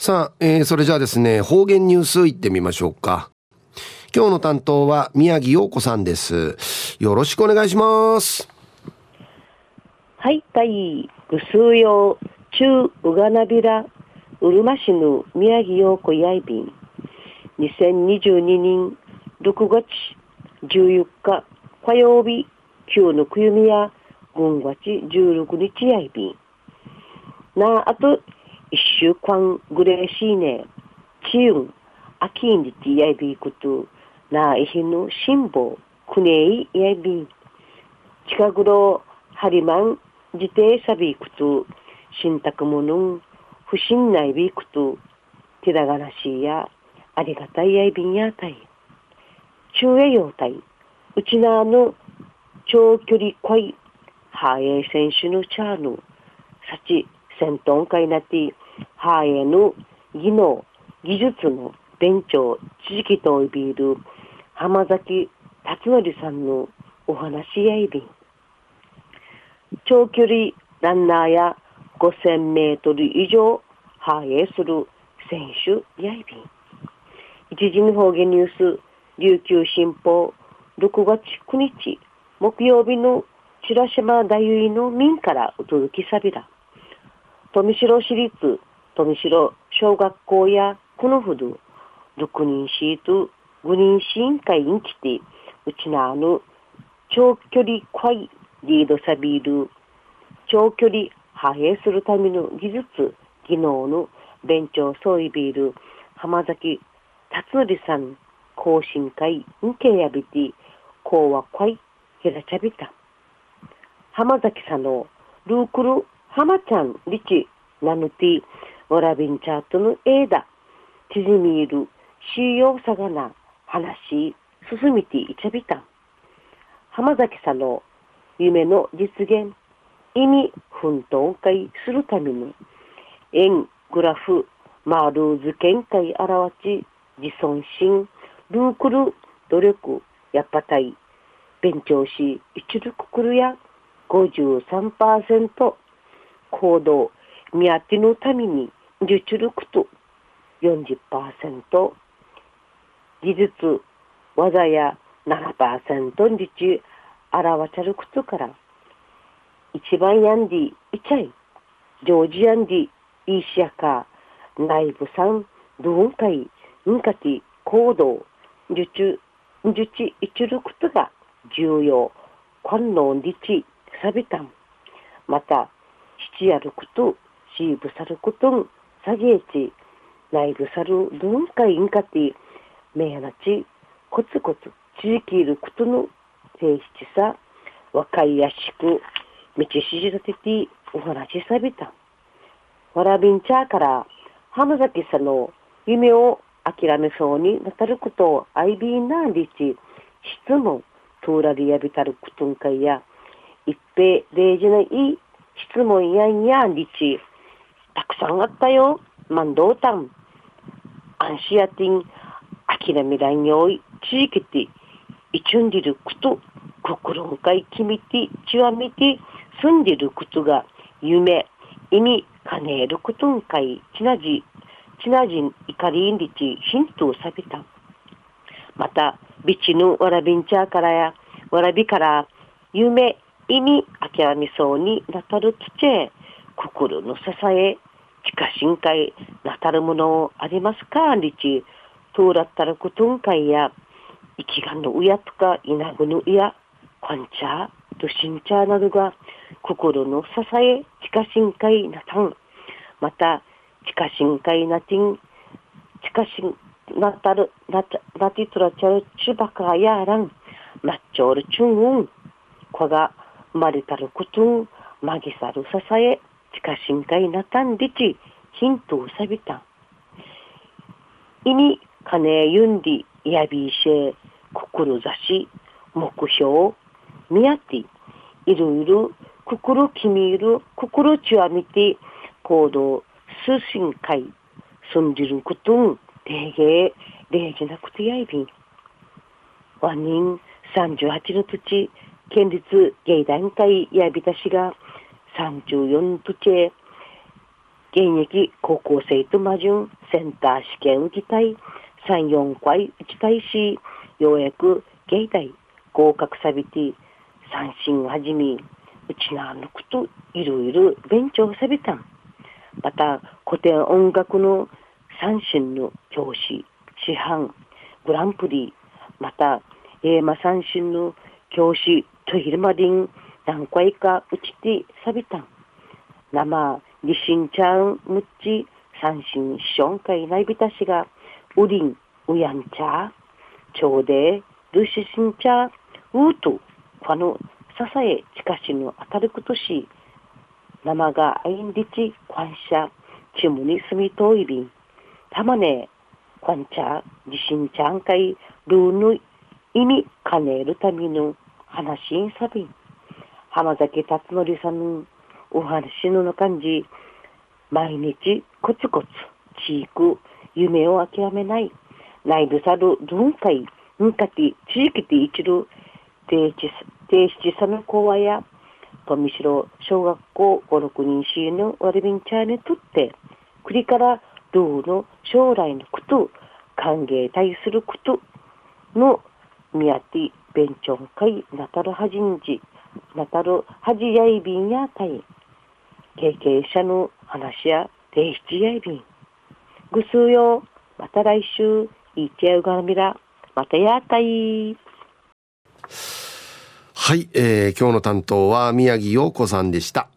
さあ、えー、それじゃあですね、方言ニュースいってみましょうか。今日の担当は宮城陽子さんです。よろしくお願いします。はい、たい、ぐすうよう、中うがなびら、うるま市の宮城陽子やいびん。2022年6月14日火曜日、今日のくゆみや、5月16日やいびん。なあ、あと、一週間ぐらいしいね、ちゅン、アキンディティアイビと、なあいひぬ、しんぼ、くねいやいびん。ぐろ、はりまん、自定さびくと、しんたくものん、ふしんないびくと、てだがらしいや、ありがたいやいびんやたい。中へようたい。うちなあの、長距離い、はえい選手のチャーヌ、さち、戦闘会なってハエの技能、技術の勉強、知識といびる浜崎達則さんのお話やいびん。長距離ランナーや5000メートル以上反映する選手やいびん。一時の方言ニュース、琉球新報、6月9日、木曜日の白島大結の民からお届けさびら。富城市立富城小学校やこのほど6人シート5人市委員会に来てうちなあの長距離快リードサビール長距離派兵するための技術技能の勉強総意ビール浜崎達則さん更新会にけやびてこうは快へらちゃびた。浜崎さんのルークル浜ちゃんリチナヌティわらびんチャートの枝縮みいるしーようさがな話進みていちゃびた浜崎さんの夢の実現。意味奮闘会するために円グラフマールーズ見解表ち自尊心ルークル努力やっぱたい勉強し一力くるや53%行動。見当てのために受注力と40%技術技や7%にち表ちゃることから。一番やんでいちゃい。ジョージアンディイーシアカ内部産文化いんかて行動。受注受注一ることが重要。観音立ちさびたん。また七やることしぶさることさげえち内部さる文化いんかてめやなちコツコツ地域いることの性質さ若いやしく道しじててお話しさびた。わらびんちゃから浜崎さんの夢を諦めそうになたることをアイビーナーリチ質問トーラリやびたることんかいや一平例示のいい質問やんやんりちたくさんあったよ。万道たん。アンシアティン諦めらんよい。地域ていちゅんりること。心んかいきみてちわみて住んでることが夢、意味、兼ねることんかい、ちなじ、ちなじん、怒りんりち、ヒントをさびた。また、ビチヌわらびんちゃからや、わらびから、夢、意味、諦めそうになたるつち心の支え、近しんかい、なたるものありますか？りち、通らったることんかいや、生きがのうやとか、いなぐのうや、こんちゃ、としんちゃなどが、心の支え、近深海なたん、また、近深海なてん、近深なたる、なた、なてとらちゃるちばかやらん、まっちょるちゅんうん、こがまれたることん、まぎさる支え、近深海なたんでち、ヒントをさびたん。意味、金ゆんり、やびいしえ、志、目標、みやて、いろいろ心きみる、心ちわみて、行動、通信会、住んでることん、礼儀、礼儀なくてやいびん。和人38の土地、県立芸団会やびたしが34土地へ、現役高校生と魔順センター試験受けたい3、4回打ちたいし、ようやく芸大合格さびて、三振はじめ、うちな抜くといろいろ勉強さびたん。また、古典音楽の三振の教師、師範、グランプリ、また、映画三振の教師、とひるまりん、何回かうちてさびたん。生、りしんちゃん、むっち、三振、しょんかいないびたしが、うりん、うやんちゃ、ちょうで、るししんちゃ、うと、ファの、ささえ、ちかしの当たることし、生があいんりち、こんしゃ、ちむにすみといびん、たまね、こんちゃ、じしんちゃんかい、るうぬ、意味、かねるための、話しんさびん、浜崎辰則さんの、お話のの感じ、毎日コツコツ、ちいく、夢を諦めない、内部さる文化い、んかて、地域で一る、定地、定七さの講話や、富城小学校5、6人しの割りびんちゃにとって、栗からルーの将来のこと、歓迎対することの、宮手勉強会ナタルハジンジ、ナタルハジヤイビンやタイ、経験者の話や提出やいびん。ぐすうよ、また来週、いっちゃうがみら、またやったい。はい、えー、今日の担当は宮城洋子さんでした。